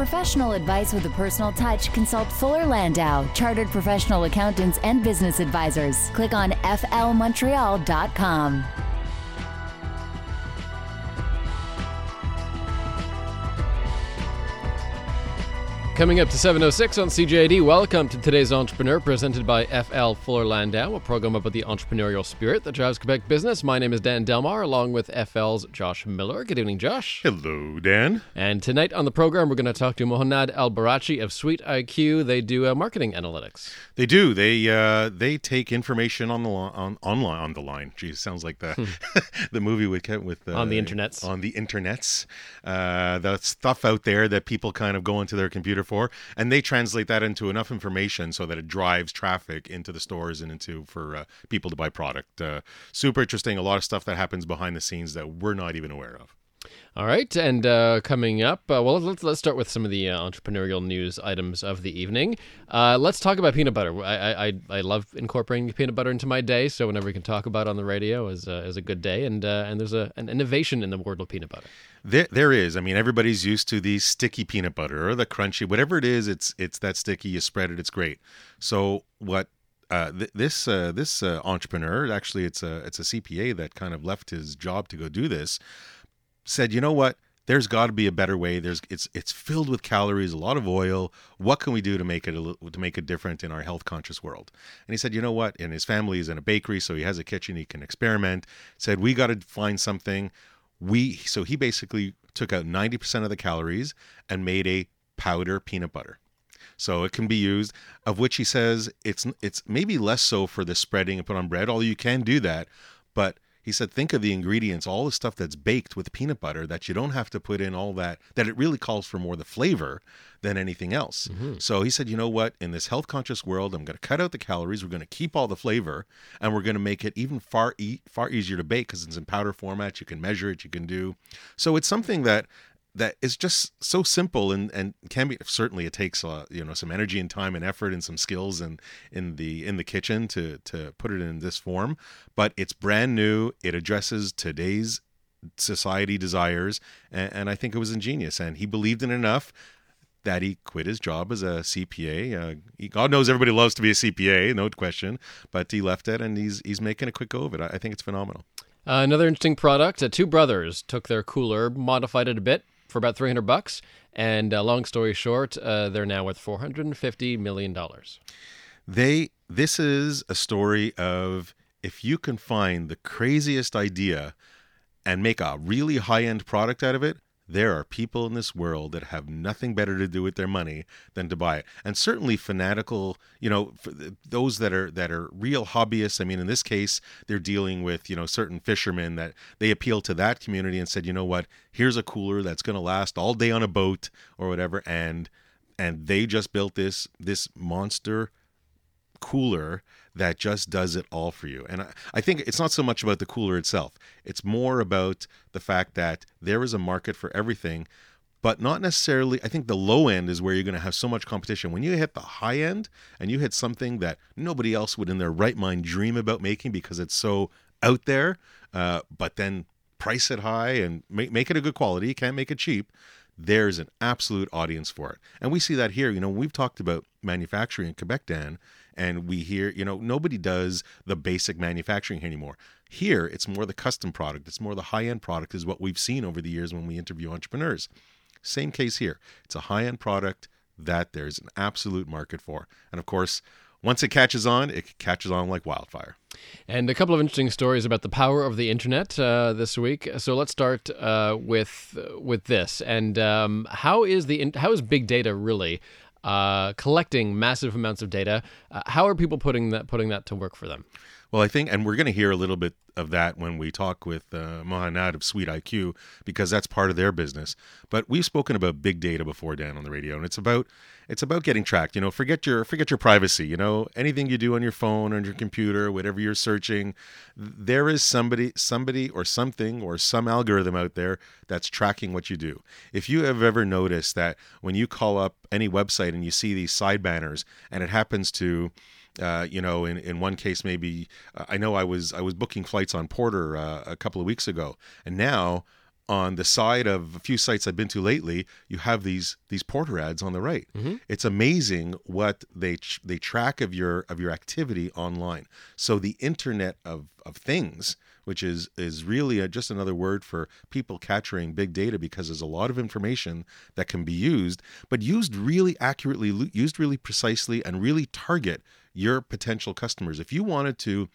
professional advice with a personal touch, consult Fuller Landau, chartered professional accountants and business advisors. Click on flmontreal.com. Coming up to 7.06 on CJAD, welcome to today's Entrepreneur, presented by FL Fuller Landau, a program about the entrepreneurial spirit that drives Quebec business. My name is Dan Delmar, along with FL's Josh Miller. Good evening, Josh. Hello, Dan. And tonight on the program, we're going to talk to Mohannad Al Barachi of Sweet IQ. They do uh, marketing analytics. They do. They uh, they take information on the li- on online on the line. Geez, sounds like the the movie with with uh, On the internets. on the internets. Uh, the stuff out there that people kind of go into their computer and they translate that into enough information so that it drives traffic into the stores and into for uh, people to buy product. Uh, super interesting. A lot of stuff that happens behind the scenes that we're not even aware of. All right, and uh, coming up, uh, well, let's, let's start with some of the uh, entrepreneurial news items of the evening. Uh, let's talk about peanut butter. I, I I- love incorporating peanut butter into my day, so whenever we can talk about it on the radio is uh, is a good day. And uh, and there's a, an innovation in the world of peanut butter. There, there is. I mean, everybody's used to the sticky peanut butter or the crunchy, whatever it is. It's it's that sticky. You spread it. It's great. So what? Uh, th- this uh, this uh, entrepreneur actually it's a it's a CPA that kind of left his job to go do this. Said, you know what? There's got to be a better way. There's it's it's filled with calories, a lot of oil. What can we do to make it a, to make it different in our health conscious world? And he said, you know what? And his family is in a bakery, so he has a kitchen. He can experiment. Said we got to find something we so he basically took out 90% of the calories and made a powder peanut butter so it can be used of which he says it's it's maybe less so for the spreading and put on bread although you can do that but he said think of the ingredients all the stuff that's baked with peanut butter that you don't have to put in all that that it really calls for more the flavor than anything else. Mm-hmm. So he said you know what? In this health conscious world i'm going to cut out the calories we're going to keep all the flavor and we're going to make it even far e- far easier to bake because it's in powder format you can measure it you can do. So it's something that that is just so simple and and can be certainly it takes uh, you know some energy and time and effort and some skills and in the in the kitchen to to put it in this form but it's brand new it addresses today's society desires and, and i think it was ingenious and he believed in enough that he quit his job as a CPA. Uh, he, God knows everybody loves to be a CPA, no question, but he left it and he's he's making a quick go of it. I, I think it's phenomenal. Uh, another interesting product. Uh, two brothers took their cooler, modified it a bit for about 300 bucks, and uh, long story short, uh, they're now worth 450 million dollars. they this is a story of if you can find the craziest idea and make a really high-end product out of it there are people in this world that have nothing better to do with their money than to buy it. And certainly fanatical you know those that are that are real hobbyists i mean in this case they're dealing with you know certain fishermen that they appeal to that community and said you know what? Here's a cooler that's going to last all day on a boat or whatever and and they just built this this monster cooler that just does it all for you. And I, I think it's not so much about the cooler itself, it's more about the fact that there is a market for everything, but not necessarily. I think the low end is where you're going to have so much competition. When you hit the high end and you hit something that nobody else would in their right mind dream about making because it's so out there, uh, but then price it high and make, make it a good quality, you can't make it cheap there's an absolute audience for it. And we see that here. You know, we've talked about manufacturing in Quebec, Dan, and we hear, you know, nobody does the basic manufacturing anymore. Here, it's more the custom product, it's more the high end product, is what we've seen over the years when we interview entrepreneurs. Same case here. It's a high end product that there's an absolute market for. And of course, once it catches on, it catches on like wildfire. And a couple of interesting stories about the power of the internet uh, this week. So let's start uh, with with this. And um, how is the how is big data really uh, collecting massive amounts of data? Uh, how are people putting that putting that to work for them? Well, I think, and we're going to hear a little bit of that when we talk with uh, Mohannad of Sweet IQ, because that's part of their business. But we've spoken about big data before, Dan, on the radio, and it's about it's about getting tracked. You know, forget your forget your privacy. You know, anything you do on your phone, or on your computer, whatever you're searching, there is somebody, somebody, or something, or some algorithm out there that's tracking what you do. If you have ever noticed that when you call up any website and you see these side banners, and it happens to uh, you know, in, in one case, maybe uh, I know I was I was booking flights on Porter uh, a couple of weeks ago, and now on the side of a few sites I've been to lately, you have these these porter ads on the right. It's amazing what they they track of your of your activity online. So the Internet of of things, which is is really a, just another word for people capturing big data because there's a lot of information that can be used, but used really accurately, used really precisely, and really target your potential customers. If you wanted to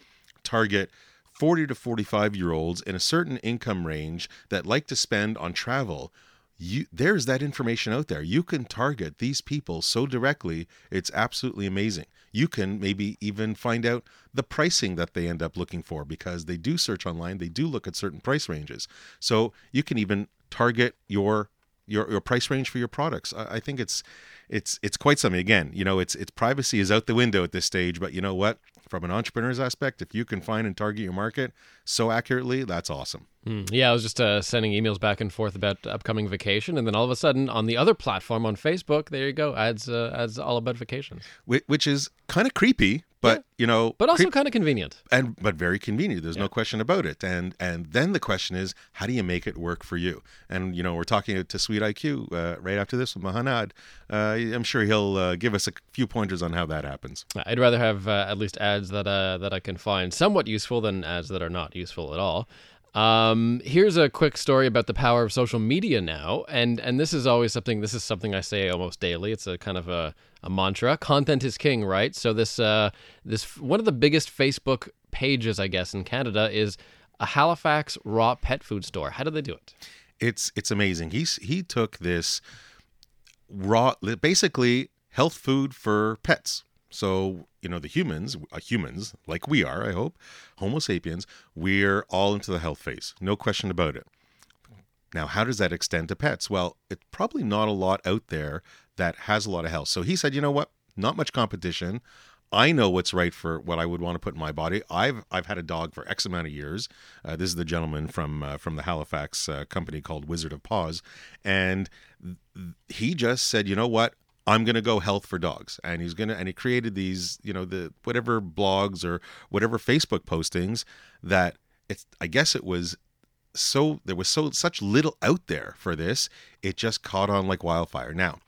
target 40 to 45 year olds in a certain income range that like to spend on travel you there's that information out there. You can target these people so directly it's absolutely amazing. You can maybe even find out the pricing that they end up looking for because they do search online they do look at certain price ranges. So you can even target your your, your price range for your products. I, I think it's it's it's quite something. Again you know it's it's privacy is out the window at this stage but you know what? From an entrepreneur's aspect if you can find and target your market so accurately that's awesome. Mm, yeah, I was just uh, sending emails back and forth about upcoming vacation, and then all of a sudden, on the other platform on Facebook, there you go, ads uh, ads all about vacations, Whi- which is kind of creepy but you know but also creep- kind of convenient. and but very convenient. There's no question about it. And and then the question is how do you make it work for you? And you know we're talking to sweet iq uh, right after this with Mohannad. Uh, i'm sure he'll uh, give us a few pointers on how that happens. I'd rather have uh, at least ads that uh, that I can find somewhat useful than ads that are not useful at all. Um, here's a quick story about the power of social media now, and and this is always something. This is something I say almost daily. It's a kind of a, a mantra. Content is king, right? So this uh, this one of the biggest Facebook pages, I guess, in Canada is a Halifax raw pet food store. How do they do it? it's it's amazing he's he took this raw basically health food for pets so you know the humans uh, humans like we are i hope homo sapiens we're all into the health phase no question about it. Now how does that extend to pets? Well it's probably not a lot out there that has a lot of health. So he said you know what? Not much competition. I know what's right for what I would want to put in my body. I've I've had a dog for X amount of years. Uh, this is the gentleman from uh, from the Halifax uh, company called Wizard of Paws, and th- he just said, you know what, I'm gonna go health for dogs, and he's gonna and he created these, you know, the whatever blogs or whatever Facebook postings that it's. I guess it was so there was so such little out there for this, it just caught on like wildfire. Now,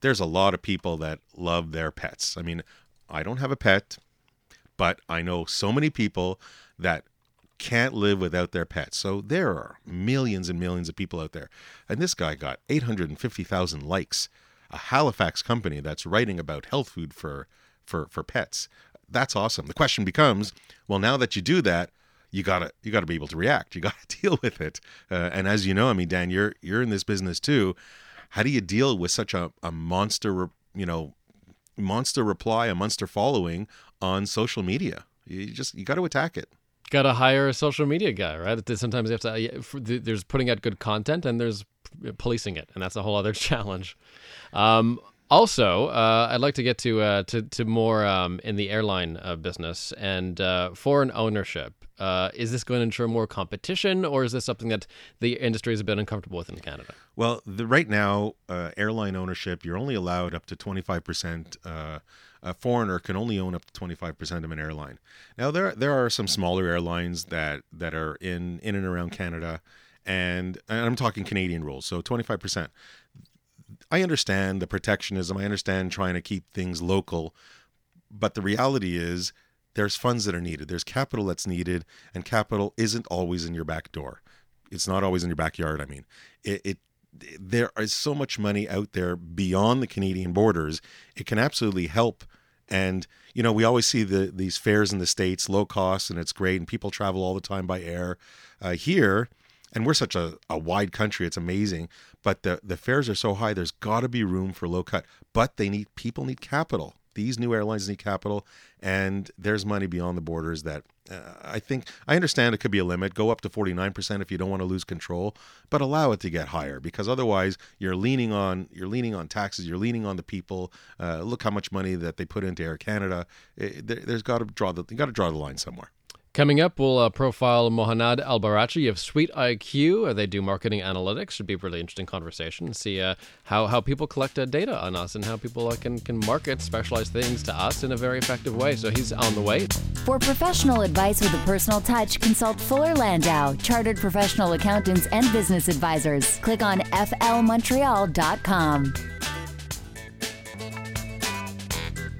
there's a lot of people that love their pets. I mean, I don't have a pet, but I know so many people that can't live without their pets. So there are millions and millions of people out there. And this guy got 850,000 likes. A Halifax company that's writing about health food for for for pets. That's awesome. The question becomes, well now that you do that, you gotta you gotta be able to react. You gotta deal with it. Uh, and as you know, I mean, Dan, you're you're in this business too. How do you deal with such a, a monster, you know, monster reply, a monster following on social media? You just you got to attack it. Got to hire a social media guy, right? Sometimes you have to. the- There's putting out good content, and there's policing it, and that's a whole other challenge. Um, also, uh, I'd like to get to uh, to, to more um, in the airline uh, business and uh, foreign ownership. Uh, is this going to ensure more competition, or is this something that the industry has been uncomfortable with in Canada? Well, the, right now, uh, airline ownership, you're only allowed up to 25%. Uh, a foreigner can only own up to 25% of an airline. Now, there there are some smaller airlines that, that are in, in and around Canada, and, and I'm talking Canadian rules, so 25%. I understand the protectionism. I understand trying to keep things local, but the reality is there's funds that are needed. There's capital that's needed, and capital isn't always in your back door. It's not always in your backyard. I mean, it, it there is so much money out there beyond the Canadian borders. It can absolutely help. And you know, we always see the these fares in the states, low cost, and it's great, and people travel all the time by air. Uh, here, and we're such a, a wide country, it's amazing. But the the fares are so high. There's got to be room for low cut. But they need people need capital. These new airlines need capital, and there's money beyond the borders that uh, I think I understand. It could be a limit. Go up to 49% if you don't want to lose control, but allow it to get higher because otherwise you're leaning on you're leaning on taxes. You're leaning on the people. Uh, look how much money that they put into Air Canada. It, there, there's got to draw the you got to draw the line somewhere. Coming up, we'll uh, profile Mohannad Albarachi of Sweet IQ. Uh, they do marketing analytics. Should be a really interesting conversation. See uh, how, how people collect uh, data on us and how people uh, can, can market specialized things to us in a very effective way. So he's on the way. For professional advice with a personal touch, consult Fuller Landau, chartered professional accountants and business advisors. Click on flmontreal.com.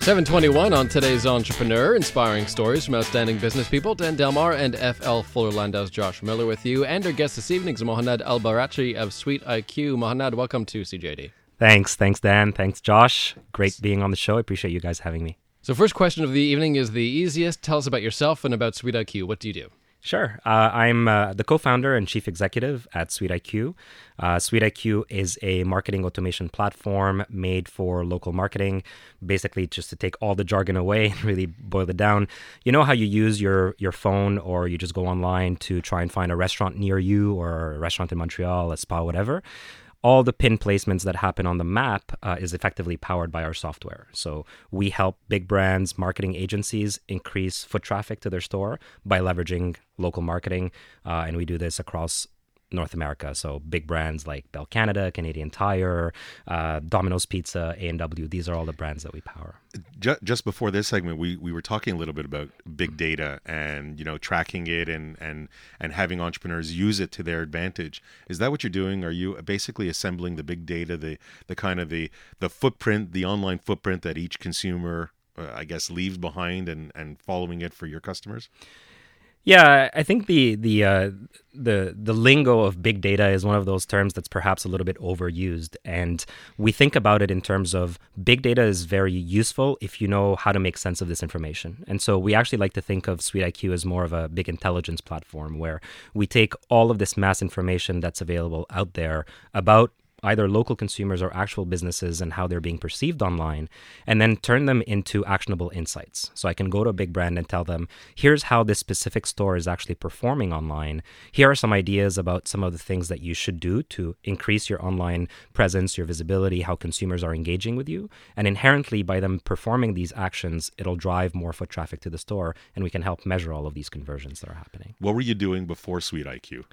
721 on today's Entrepreneur, inspiring stories from outstanding business people. Dan Delmar and FL Fuller Landau's Josh Miller with you. And our guest this evening is Mohannad Albarachi of Sweet IQ. Mohannad, welcome to CJAD. Thanks. Thanks, Dan. Thanks, Josh. Great being on the show. I appreciate you guys having me. So, first question of the evening is the easiest. Tell us about yourself and about Sweet IQ. What do you do? Sure. Uh, I'm uh, the co founder and chief executive at SweetIQ. Uh, SweetIQ is a marketing automation platform made for local marketing. Basically, just to take all the jargon away and really boil it down. You know how you use your, your phone or you just go online to try and find a restaurant near you or a restaurant in Montreal, a spa, whatever? All the pin placements that happen on the map uh, is effectively powered by our software. So we help big brands, marketing agencies increase foot traffic to their store by leveraging local marketing, uh, and we do this across North America. So big brands like Bell Canada, Canadian Tire, uh, Domino's Pizza, A and W. These are all the brands that we power. Just before this segment, we, we were talking a little bit about big data and you know tracking it and and and having entrepreneurs use it to their advantage. Is that what you're doing? Are you basically assembling the big data, the the kind of the the footprint, the online footprint that each consumer, uh, I guess, leaves behind, and and following it for your customers? Yeah, I think the the uh, the the lingo of big data is one of those terms that's perhaps a little bit overused, and we think about it in terms of big data is very useful if you know how to make sense of this information. And so we actually like to think of SweetIQ as more of a big intelligence platform where we take all of this mass information that's available out there about either local consumers or actual businesses and how they're being perceived online, and then turn them into actionable insights. So I can go to a big brand and tell them, here's how this specific store is actually performing online. Here are some ideas about some of the things that you should do to increase your online presence, your visibility, how consumers are engaging with you. And inherently, by them performing these actions, it'll drive more foot traffic to the store, and we can help measure all of these conversions that are happening. What were you doing before Sweet IQ?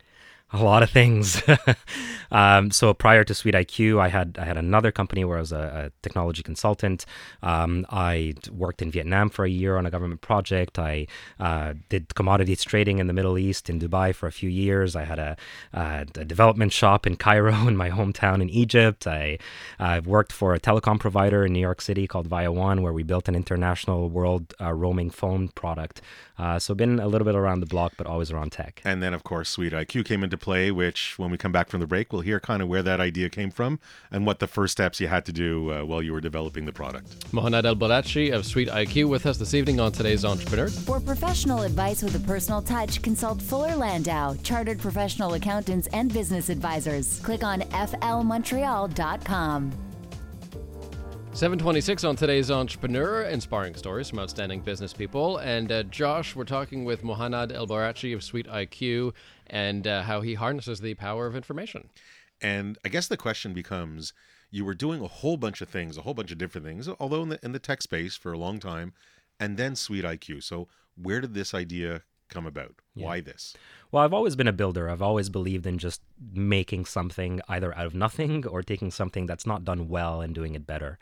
A lot of things. um, so prior to Sweet IQ, I had I had another company where I was a, a technology consultant. Um, I worked in Vietnam for a year on a government project. I uh, did commodities trading in the Middle East in Dubai for a few years. I had a, a development shop in Cairo, in my hometown in Egypt. I i worked for a telecom provider in New York City called Via One, where we built an international world uh, roaming phone product. Uh, so been a little bit around the block, but always around tech. And then, of course, Sweet IQ came into play, which when we come back from the break, we'll hear kind of where that idea came from and what the first steps you had to do uh, while you were developing the product. Mohannad Albarachi of Sweet IQ with us this evening on today's Entrepreneur. For professional advice with a personal touch, consult Fuller Landau, chartered professional accountants and business advisors. Click on flmontreal.com. 726 on today's Entrepreneur, inspiring stories from outstanding business people. And uh, Josh, we're talking with Mohannad Albarachi of Sweet IQ and uh, how he harnesses the power of information. And I guess the question becomes you were doing a whole bunch of things, a whole bunch of different things, although in the, in the tech space for a long time, and then Sweet IQ. So, where did this idea come about? Yeah. Why this? Well, I've always been a builder. I've always believed in just making something either out of nothing or taking something that's not done well and doing it better.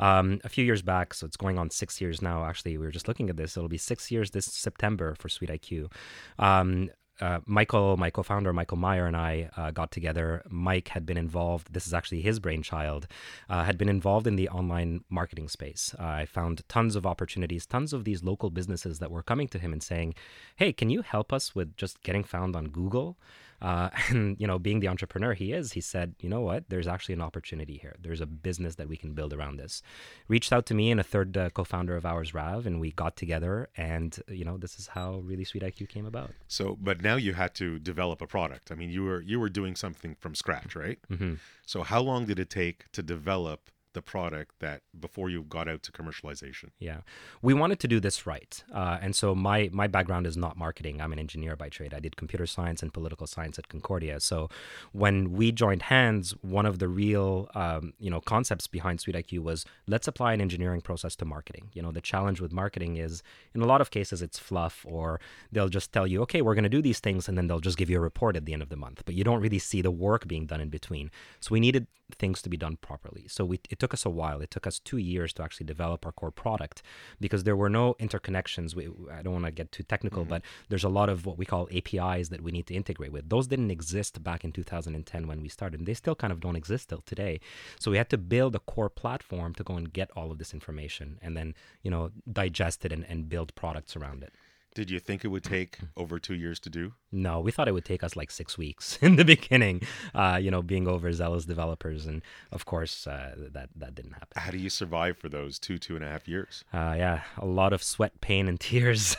Um, a few years back, so it's going on six years now. Actually, we were just looking at this. It'll be six years this September for Sweet IQ. Um, uh, Michael, my co-founder Michael Meyer, and I uh, got together. Mike had been involved. This is actually his brainchild. Uh, had been involved in the online marketing space. I found tons of opportunities, tons of these local businesses that were coming to him and saying, "Hey, can you help us with just getting found on Google?" Uh, and you know, being the entrepreneur he is, he said, "You know what? There's actually an opportunity here. There's a business that we can build around this." Reached out to me and a third uh, co-founder of ours, Rav, and we got together. And you know, this is how Really Sweet IQ came about. So, but now you had to develop a product. I mean, you were you were doing something from scratch, right? Mm-hmm. So, how long did it take to develop the product that before you got out to commercialization? Yeah, we wanted to do this right, uh, and so my my background is not marketing. I'm an engineer by trade. I did computer science and political science at Concordia. So when we joined hands, one of the real um, you know concepts behind SweetIQ was let's apply an engineering process to marketing. You know, the challenge with marketing is in a lot of cases it's fluff, or they'll just tell you, okay, we're going to do these things, and then they'll just give you a report at the end of the month, but you don't really see the work being done in between. So we needed things to be done properly. So we, it took us a while. It took us two years to actually develop our core product because there were no interconnections. We, I don't want to get too technical, mm-hmm. but there's a lot of what we call APIs that we need to integrate with. Those didn't exist back in 2010 when we started, and they still kind of don't exist till today. So we had to build a core platform to go and get all of this information and then, you know, digest it and, and build products around it. Did you think it would take over two years to do? No, we thought it would take us like six weeks in the beginning. Uh, you know, being overzealous developers, and of course, uh, that that didn't happen. How do you survive for those two two and a half years? Uh, yeah, a lot of sweat, pain, and tears.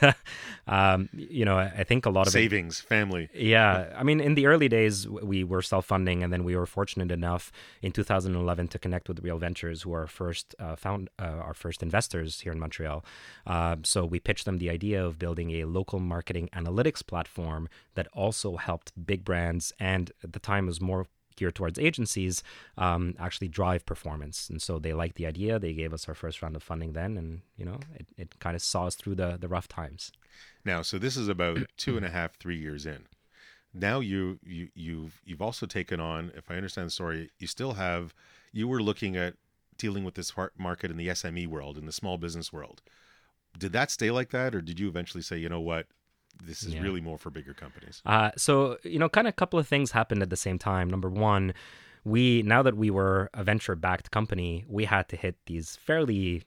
um, you know, I think a lot of savings, it, family. Yeah, I mean, in the early days, we were self-funding, and then we were fortunate enough in 2011 to connect with Real Ventures, who are first uh, found uh, our first investors here in Montreal. Uh, so we pitched them the idea of building building a local marketing analytics platform that also helped big brands and at the time was more geared towards agencies um, actually drive performance. And so they liked the idea. They gave us our first round of funding then and you know it, it kind of saw us through the, the rough times. Now so this is about two and a half three years in. Now you, you you've you've also taken on if i understand the story you still have you were looking at dealing with this market in the sme world in the small business world did that stay like that, or did you eventually say, you know what, this is yeah. really more for bigger companies? Uh, so you know, kind of a couple of things happened at the same time. Number one, we now that we were a venture backed company, we had to hit these fairly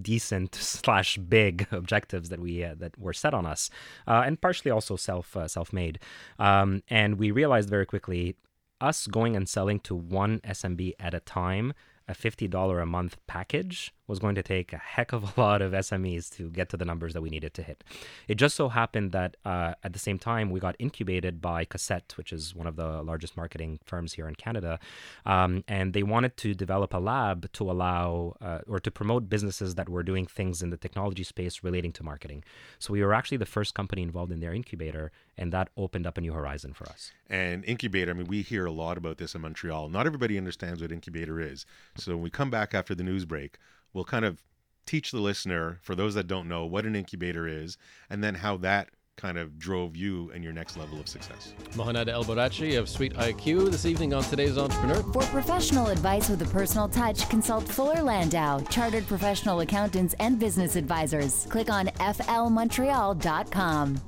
decent slash big objectives that we uh, that were set on us, uh, and partially also self uh, self made. Um, and we realized very quickly, us going and selling to one SMB at a time, a fifty dollar a month package was going to take a heck of a lot of SMEs to get to the numbers that we needed to hit. It just so happened that uh, at the same time, we got incubated by Cossette, which is one of the largest marketing firms here in Canada. Um, and they wanted to develop a lab to allow uh, or to promote businesses that were doing things in the technology space relating to marketing. So we were actually the first company involved in their incubator, and that opened up a new horizon for us. And incubator, I mean, we hear a lot about this in Montreal. Not everybody understands what incubator is. So when we come back after the news break, we'll kind of teach the listener, for those that don't know, what an incubator is, and then how that kind of drove you and your next level of success. Mohannad El-Barachi of SweetIQ this evening on today's Entrepreneur. For professional advice with a personal touch, consult Fuller Landau, chartered professional accountants and business advisors. Click on flmontreal.com.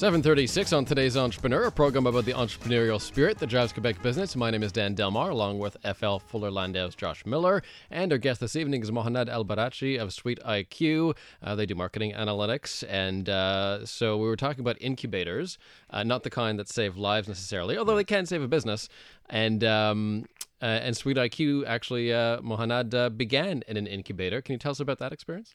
736 on today's Entrepreneur, a program about the entrepreneurial spirit that drives Quebec business. My name is Dan Delmar, along with FL Fuller Landau's Josh Miller. And our guest this evening is Mohannad El-Barachi of SweetIQ. Uh, they do marketing analytics. And uh, so we were talking about incubators, uh, not the kind that save lives necessarily, although they can save a business. And um, uh, and SweetIQ actually, uh, Mohannad uh, began in an incubator. Can you tell us about that experience?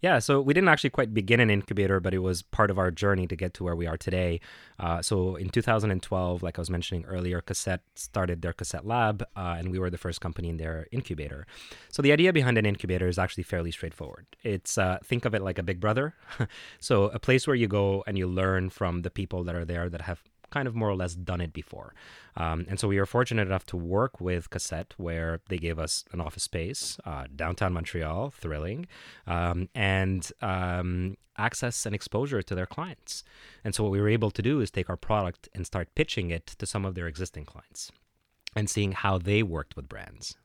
Yeah, so we didn't actually quite begin an incubator, but it was part of our journey to get to where we are today. Uh, so in 2012, like I was mentioning earlier, Cossette started their Cossette Lab, uh, and we were the first company in their incubator. So the idea behind an incubator is actually fairly straightforward. It's uh, think of it like a big brother. so a place where you go and you learn from the people that are there that have kind of more or less done it before. Um, and so we were fortunate enough to work with Cossette, where they gave us an office space, uh, downtown Montreal, thrilling, um, and um, access and exposure to their clients. And so what we were able to do is take our product and start pitching it to some of their existing clients and seeing how they worked with brands.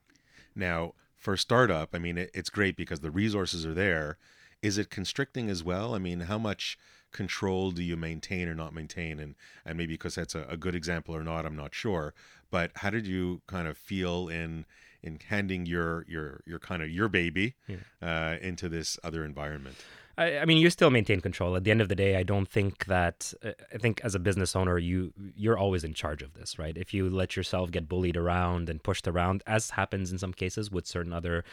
Now, for a startup, I mean, it, it's great because the resources are there. Is it constricting as well? I mean, how much control do you maintain or not maintain and and maybe because that's a, a, good example or not i'm not sure but how did you kind of feel in in handing your your your kind of your baby yeah. uh, into this other environment I, I, mean, you still maintain control. At the end of the day, I don't think that. Uh, I think as a business owner, you you're always in charge of this, right? If you let yourself get bullied around and pushed around, as happens in some cases with certain other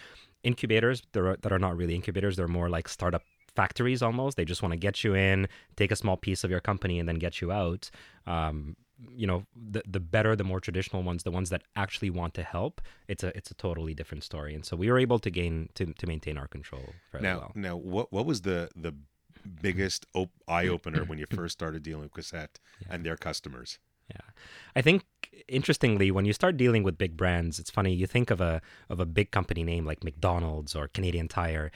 incubators that are, that are not really incubators, they're more like startup factories almost. They just want to get you in, take a small piece of your company, and then get you out. Um, you know the the better the more traditional ones the ones that actually want to help it's a it's a totally different story. And so we were able to gain to, to maintain our control fairly now well. now what what was the the biggest op- eye opener when you first started dealing with Cossette and their customers? Yeah. I think interestingly when you start dealing with big brands it's funny you think of a of a big company name like mcdonald's or canadian tire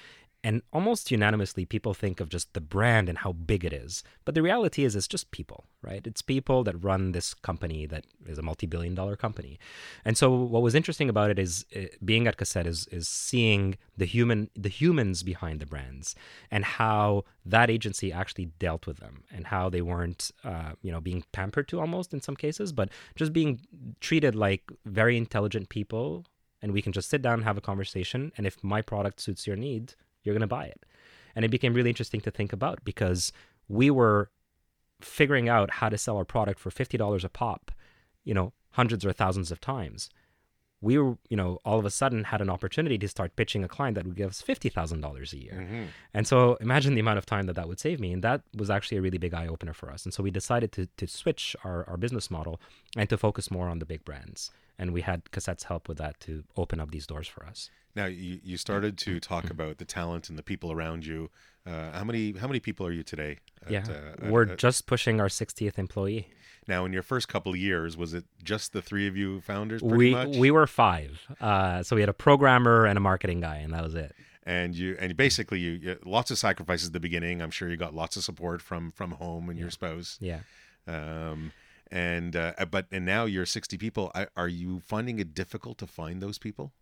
and almost unanimously, people think of just the brand and how big it is. But the reality is, it's just people, right? It's people that run this company that is a multi billion dollar company. And so, what was interesting about it is uh, being at Cossette is, is seeing the human, the humans behind the brands and how that agency actually dealt with them and how they weren't, uh, you know, being pampered to almost in some cases, but just being treated like very intelligent people. And we can just sit down and have a conversation. And if my product suits your need, you're going to buy it. And it became really interesting to think about because we were figuring out how to sell our product for $50 a pop, you know, hundreds or thousands of times. We were, you know, all of a sudden had an opportunity to start pitching a client that would give us $50,000 a year. Mm-hmm. And so imagine the amount of time that that would save me. And that was actually a really big eye opener for us. And so we decided to, to switch our, our business model and to focus more on the big brands. And we had Cossette's help with that to open up these doors for us. Now you, you started to talk about the talent and the people around you. Uh, how many how many people are you today? At, yeah, uh, we're at, just pushing our 60th employee. Now, in your first couple of years, was it just the three of you founders? we much? we were five. Uh, so we had a programmer and a marketing guy, and that was it. And you and basically you, you lots of sacrifices at the beginning. I'm sure you got lots of support from from home and yeah. your spouse. Yeah. Um, and uh, but and now you're 60 people. Are you finding it difficult to find those people?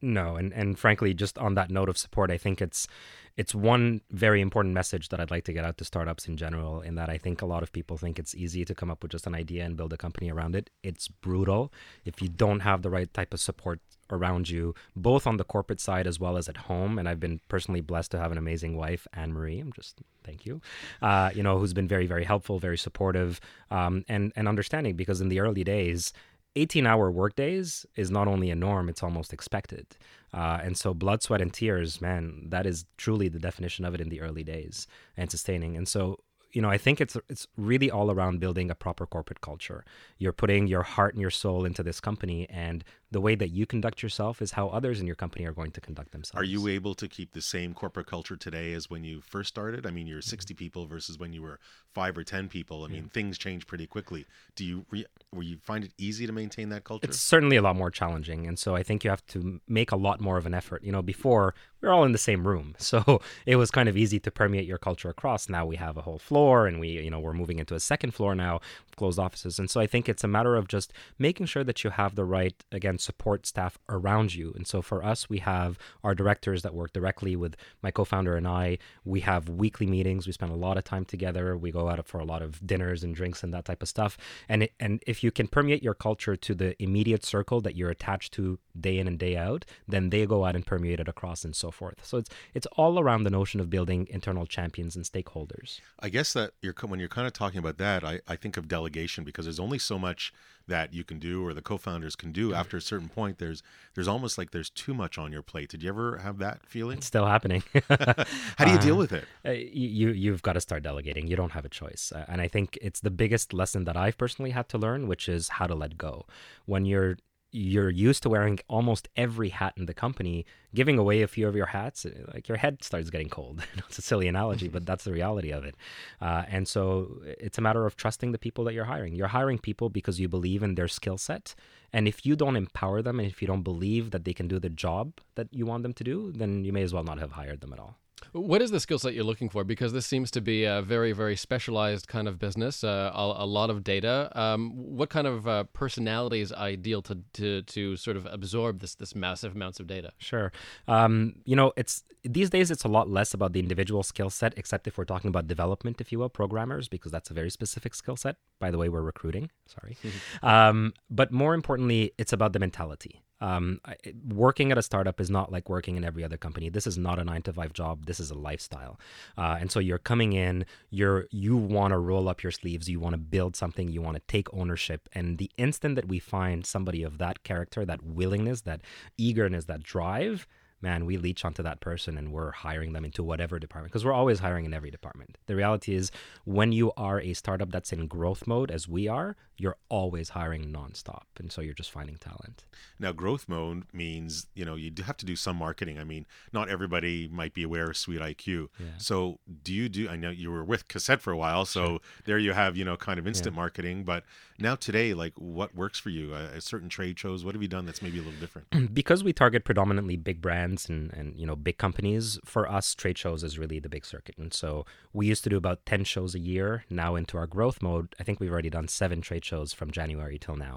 No and and frankly just on that note of support i think it's it's one very important message that i'd like to get out to startups in general in that i think a lot of people think it's easy to come up with just an idea and build a company around it. It's brutal. If you don't have the right type of support around you both on the corporate side as well as at home and i've been personally blessed to have an amazing wife anne marie i'm just thank you uh, you know who's been very very helpful very supportive um, and and understanding because in the early days 18 hour workdays is not only a norm, it's almost expected. Uh, and so, blood, sweat, and tears, man, that is truly the definition of it in the early days and sustaining. And so, you know, I think it's it's really all around building a proper corporate culture. You're putting your heart and your soul into this company, and the way that you conduct yourself is how others in your company are going to conduct themselves. Are you able to keep the same corporate culture today as when you first started? I mean, you're 60 mm-hmm. people versus when you were five or 10 people. I mean, yeah. things change pretty quickly. Do you re- where you find it easy to maintain that culture? It's certainly a lot more challenging, and so I think you have to make a lot more of an effort. You know, before we were all in the same room, so it was kind of easy to permeate your culture across. Now we have a whole floor, and we, you know, we're moving into a second floor now, closed offices, and so I think it's a matter of just making sure that you have the right again support staff around you. And so for us, we have our directors that work directly with my co founder and I. We have weekly meetings. We spend a lot of time together. We go out for a lot of dinners and drinks and that type of stuff. And, it, and if you can permeate your culture to the immediate circle that you're attached to day in and day out, then they go out and permeate it across and so forth. So it's, it's all around the notion of building internal champions and stakeholders. I guess that you're, when you're kind of talking about that, I, I think of delegation because there's only so much that you can do or the co-founders can do after a certain point there's there's almost like there's too much on your plate. Did you ever have that feeling? It's still happening. How do you uh, deal with it? uh, you you've got to start delegating. You don't have a choice. Uh, and i think it's the biggest lesson that i've personally had to learn which is how to let go. When you're you're used to wearing almost every hat in the company, giving away a few of your hats, uh, like your head starts getting cold. it's a silly analogy, but that's the reality of it. Uh, and so it's a matter of trusting the people that you're hiring. You're hiring people because you believe in their skill set. And if you don't empower them and if you don't believe that they can do the job that you want them to do, then you may as well not have hired them at all. What is the skill set you're looking for? Because this seems to be a very, very specialized kind of business, uh, a, a, lot of data. Um, what kind of uh, personality is ideal to, to, to sort of absorb this this massive amounts of data? Sure. Um, you know, it's these days it's a lot less about the individual skill set, except if we're talking about development, if you will, programmers, because that's a very specific skill set. By the way, we're recruiting. Sorry, um, but more importantly, it's about the mentality. Um, working at a startup is not like working in every other company. This is not a nine to five job. This is a lifestyle. Uh, and so you're coming in, you're you want to roll up your sleeves. You want to build something. You want to take ownership. And the instant that we find somebody of that character, that willingness, that eagerness, that drive, man, we leech onto that person and we're hiring them into whatever department because we're always hiring in every department. The reality is, when you are a startup that's in growth mode, as we are, you're always hiring nonstop, and so you're just finding talent. Now, growth mode means you know you do have to do some marketing. I mean, not everybody might be aware of sweet IQ. Yeah. So, do you do? I know you were with Cossette for a while, so there you have you know kind of instant marketing. But now today, like, what works for you? Uh, certain trade shows. What have you done that's maybe a little different? because we target predominantly big brands and, and you know big companies for us trade shows is really the big circuit and so we used to do about 10 shows a year now into our growth mode i think we've already done seven trade shows from january till now.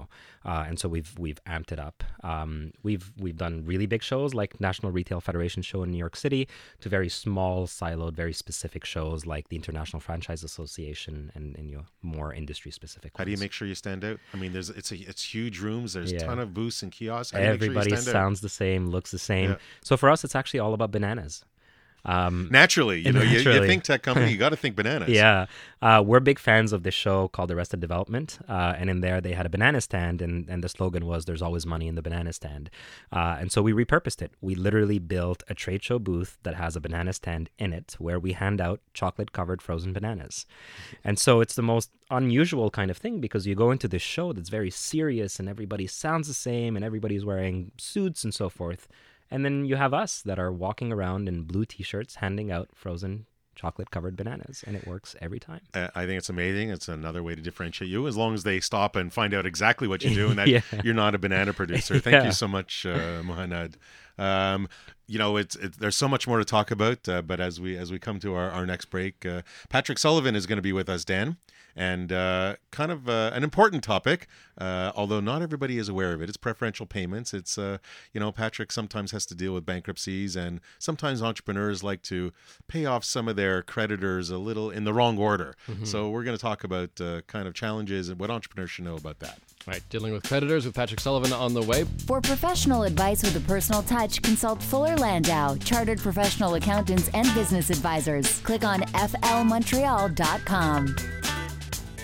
Uh, and so we've we've amped it up. Um, we've we've done really big shows like national retail federation show in new york city to very small siloed very specific shows like the international franchise association and, and you know more industry specific how do you make sure you stand out? I mean there's it's a it's huge rooms. There's a Yeah. ton of booths and kiosks. How do you make sure everybody stand out? sounds the same looks the same. Yeah. so for us it's actually all about bananas um, naturally you know you, you think tech company you got to think bananas. Yeah, uh, we're big fans of this show called Arrested Development, uh, and in there they had a banana stand, and, and the slogan was "There's always money in the banana stand," uh, and so we repurposed it. We literally built a trade show booth that has a banana stand in it, where we hand out chocolate-covered frozen bananas, and so it's the most unusual kind of thing because you go into this show that's very serious, and everybody sounds the same, and everybody's wearing suits and so forth. And then you have us that are walking around in blue t-shirts handing out frozen chocolate covered bananas and it works every time. Uh, I think it's amazing. It's another way to differentiate you, as long as they stop and find out exactly what you do, and that Yeah. you're not a banana producer. Thank Yeah. you so much, uh, Mohannad. Um, you know, it's, it's there's so much more to talk about, uh, but as we as we come to our, our next break, uh, Patrick Sullivan is going to be with us, Dan, and uh, kind of uh, an important topic, uh, although not everybody is aware of it. It's preferential payments. It's uh, you know, Patrick sometimes has to deal with bankruptcies, and sometimes entrepreneurs like to pay off some of their creditors a little in the wrong order. So we're going to talk about uh, kind of challenges and what entrepreneurs should know about that. Right, dealing with creditors with Patrick Sullivan on the way. For professional advice with a personal touch, consult Fuller Landau, chartered professional accountants and business advisors. Click on flmontreal.com.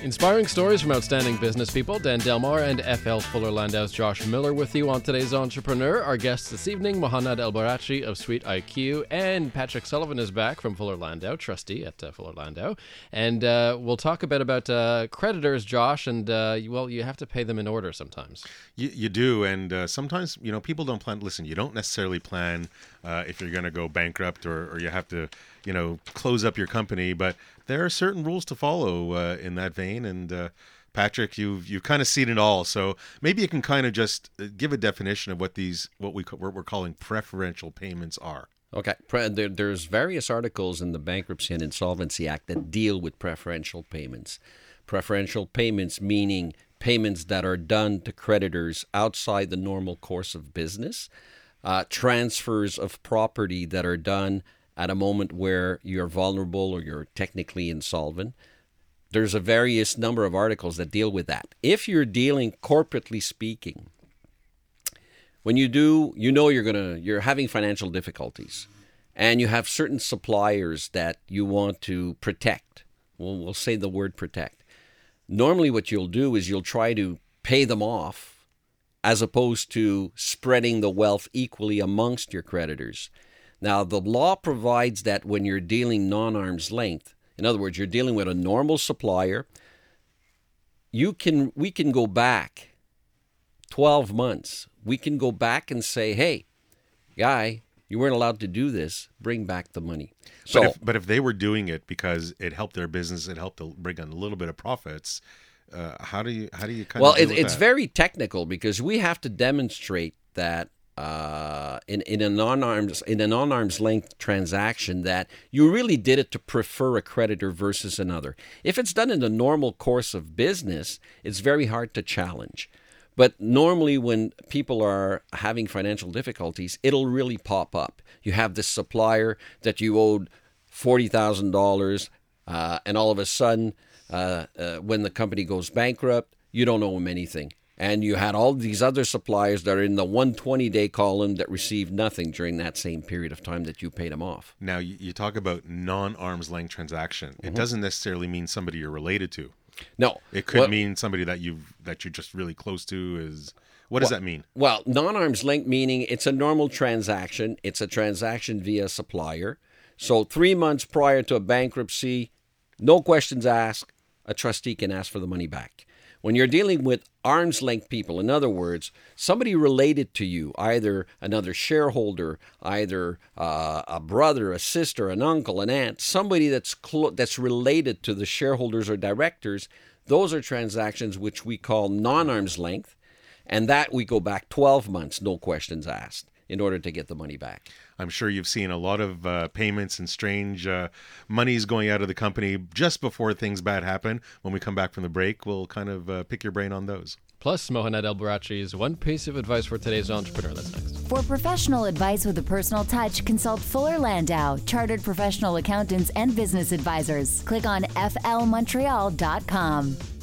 Inspiring stories from outstanding business people. Dan Delmar and FL Fuller Landau's Josh Miller with you on today's Entrepreneur. Our guests this evening, Mohannad El-Barachi of Sweet IQ, and Patrick Sullivan is back from Fuller Landau, trustee at uh, Fuller Landau. And uh, we'll talk a bit about uh, creditors, Josh, and uh, well, you have to pay them in order sometimes. You, you do, and uh, sometimes you know people don't plan. Listen, you don't necessarily plan uh, if you're going to go bankrupt or, or you have to, you know, close up your company. But there are certain rules to follow uh, in that vein. And uh, Patrick, you've you've kind of seen it all, so maybe you can kind of just uh, give a definition of what these what we what we're calling preferential payments are. Okay. There's various articles in the Bankruptcy and Insolvency Act that deal with preferential payments. Preferential payments meaning payments that are done to creditors outside the normal course of business, uh, transfers of property that are done at a moment where you're vulnerable or you're technically insolvent. There's a various number of articles that deal with that. If you're dealing corporately speaking, when you do you know you're to you're having financial difficulties and you have certain suppliers that you want to protect well we'll say the word protect normally what you'll do is you'll try to pay them off as opposed to spreading the wealth equally amongst your creditors now the law provides that when you're dealing non-arm's length in other words you're dealing with a normal supplier you can we can go back 12 months, we can go back and say, hey, guy, you weren't allowed to do this. Bring back the money. So, but if, but if they were doing it because it helped their business, it helped to bring in a little bit of profits. Uh, how do you how do you kind well, it, it's that? very technical because we have to demonstrate that uh, in in a non arms in a non arms length transaction that you really did it to prefer a creditor versus another. If it's done in the normal course of business, it's very hard to challenge. But normally, when people are having financial difficulties, it'll really pop up. You have this supplier that you owed forty thousand dollars, uh, and all of a sudden, uh, uh, when the company goes bankrupt, you don't owe him anything. And you had all these other suppliers that are in the 120 day column that received nothing during that same period of time that you paid them off. Now you, talk about non-arm's length transaction. Mm-hmm. It doesn't necessarily mean somebody you're related to. No, It could Well- mean somebody that you that you're just really close to. Is what does that mean? Well, non-arm's length meaning it's a normal transaction. It's a transaction via supplier. So three months prior to a bankruptcy, no questions asked. A trustee can ask for the money back. When you're dealing with arm's length people, in other words, somebody related to you, either another shareholder, either uh, a brother, a sister, an uncle, an aunt, somebody that's clo- that's related to the shareholders or directors, those are transactions which we call non-arm's length, and that we go back 12 months, no questions asked, in order to get the money back. I'm sure you've seen a lot of uh, payments and strange uh, monies going out of the company just before things bad happen. When we come back from the break, we'll kind of uh, pick your brain on those. Plus, Mohamed El-Barachi's one piece of advice for today's entrepreneur. That's next. For professional advice with a personal touch, consult Fuller Landau, chartered professional accountants and business advisors. Click on flmontreal.com.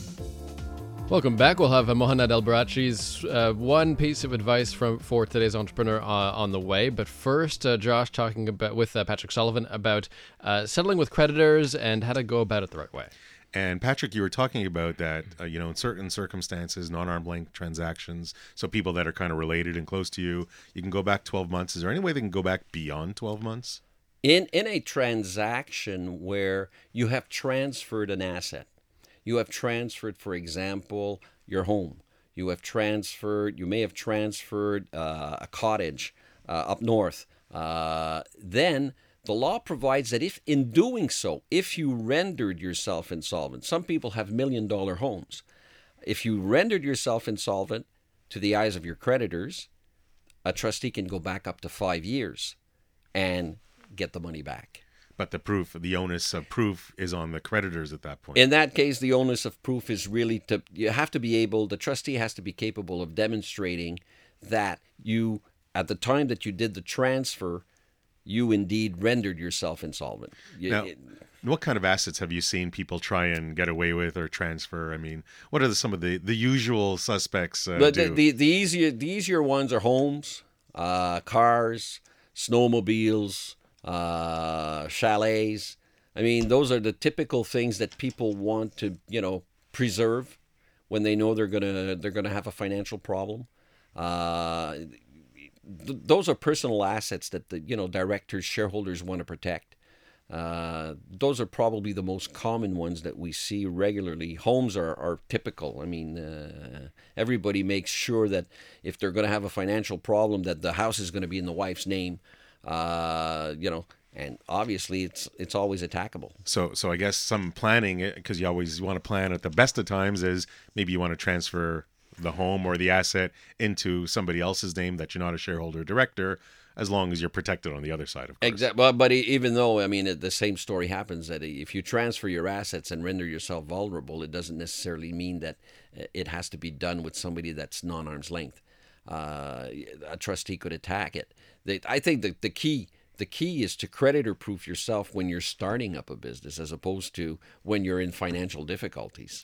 Welcome back. We'll have uh, Mohamed El-Barachi's uh, one piece of advice from for today's entrepreneur uh, on the way. But first, uh, Josh talking about with uh, Patrick Sullivan about uh, settling with creditors and how to go about it the right way. And Patrick, you were talking about that, uh, you know, in certain circumstances, non-arm length transactions, so people that are kind of related and close to you, you can go back 12 months. Is there any way they can go back beyond 12 months? In in a transaction where you have transferred an asset, you have transferred, for example, your home. You have transferred. You may have transferred uh, a cottage uh, up north. Uh, then the law provides that if, in doing so, if you rendered yourself insolvent, some people have million dollar homes. If you rendered yourself insolvent to the eyes of your creditors, a trustee can go back up to five years and get the money back. But the proof, the onus of proof is on the creditors at that point. In that case, the onus of proof is really to you have to be able the trustee has to be capable of demonstrating that you at the time that you did the transfer, you indeed rendered yourself insolvent. You- Now, it- what kind of assets have you seen people try and get away with or transfer? I mean, what are the, some of the, the usual suspects uh, but the, do? the the easier the easier ones are homes, uh, cars, snowmobiles, uh, chalets. I mean, those are the typical things that people want to you know preserve when they know they're gonna they're gonna have a financial problem. Uh, th- those are personal assets that the you know directors shareholders want to protect. Uh, those are probably the most common ones that we see regularly. Homes are, are typical. I mean, uh, everybody makes sure that if they're going to have a financial problem, that the house is going to be in the wife's name. Uh, you know, and obviously it's it's always attackable. So, so I guess some planning, because you always want to plan at the best of times, is maybe you want to transfer the home or the asset into somebody else's name that you're not a shareholder or director, as long as you're protected on the other side, of course. Exactly. But, but even though, I mean, the same story happens that if you transfer your assets and render yourself vulnerable, it doesn't necessarily mean that uh, it has to be done with somebody that's non arm's length. Uh, a trustee could attack it. They, I think the, the key. The key is to creditor proof yourself when you're starting up a business as opposed to when you're in financial difficulties.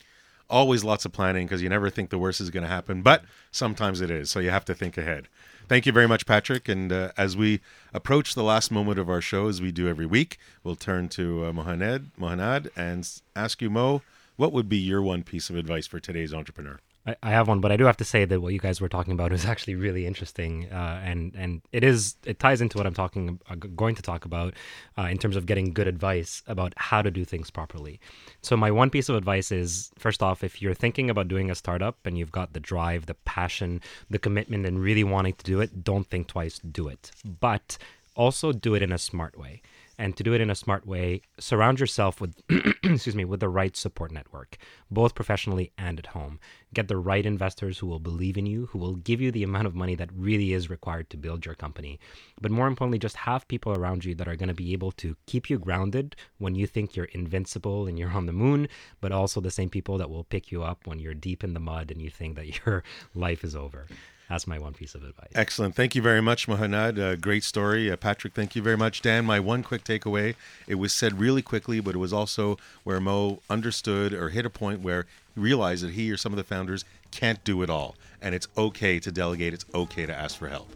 Always lots of planning because you never think the worst is going to happen, but sometimes it is. So you have to think ahead. Thank you very much, Patrick. And uh, as we approach the last moment of our show, as we do every week, we'll turn to uh, Mohamed, Mohannad and ask you, Mo, what would be your one piece of advice for today's entrepreneur? I, have one, but I do have to say that what you guys were talking about is actually really interesting, uh, and and it is it ties into what I'm talking uh, going to talk about uh, in terms of getting good advice about how to do things properly. So my one piece of advice is first off, if you're thinking about doing a startup and you've got the drive, the passion, the commitment, and really wanting to do it, don't think twice, do it. But also do it in a smart way and to do it in a smart way surround yourself with excuse me with the right support network both professionally and at home. Get the right investors who will believe in you who will give you the amount of money that really is required to build your company. But more importantly just have people around you that are going to be able to keep you grounded when you think you're invincible and you're on the moon but also the same people that will pick you up when you're deep in the mud and you think that your life is over that's my one piece of advice Excellent. Thank you very much, Mohannad. Uh, great story. Uh, Patrick, thank you very much. Dan, my one quick takeaway it was said really quickly, but it was also where Mo understood or hit a point where he realized that he or some of the founders can't do it all. And it's okay to delegate, it's okay to ask for help.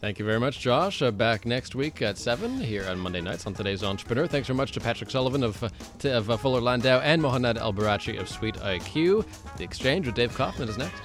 Thank you very much, Josh. Uh, back next week at 7 here on Monday nights on today's Entrepreneur. Thanks very much to Patrick Sullivan of, uh, t- of uh, Fuller Landau and Mohannad El Barachi of SweetIQ. The Exchange with Dave Kaufman is next.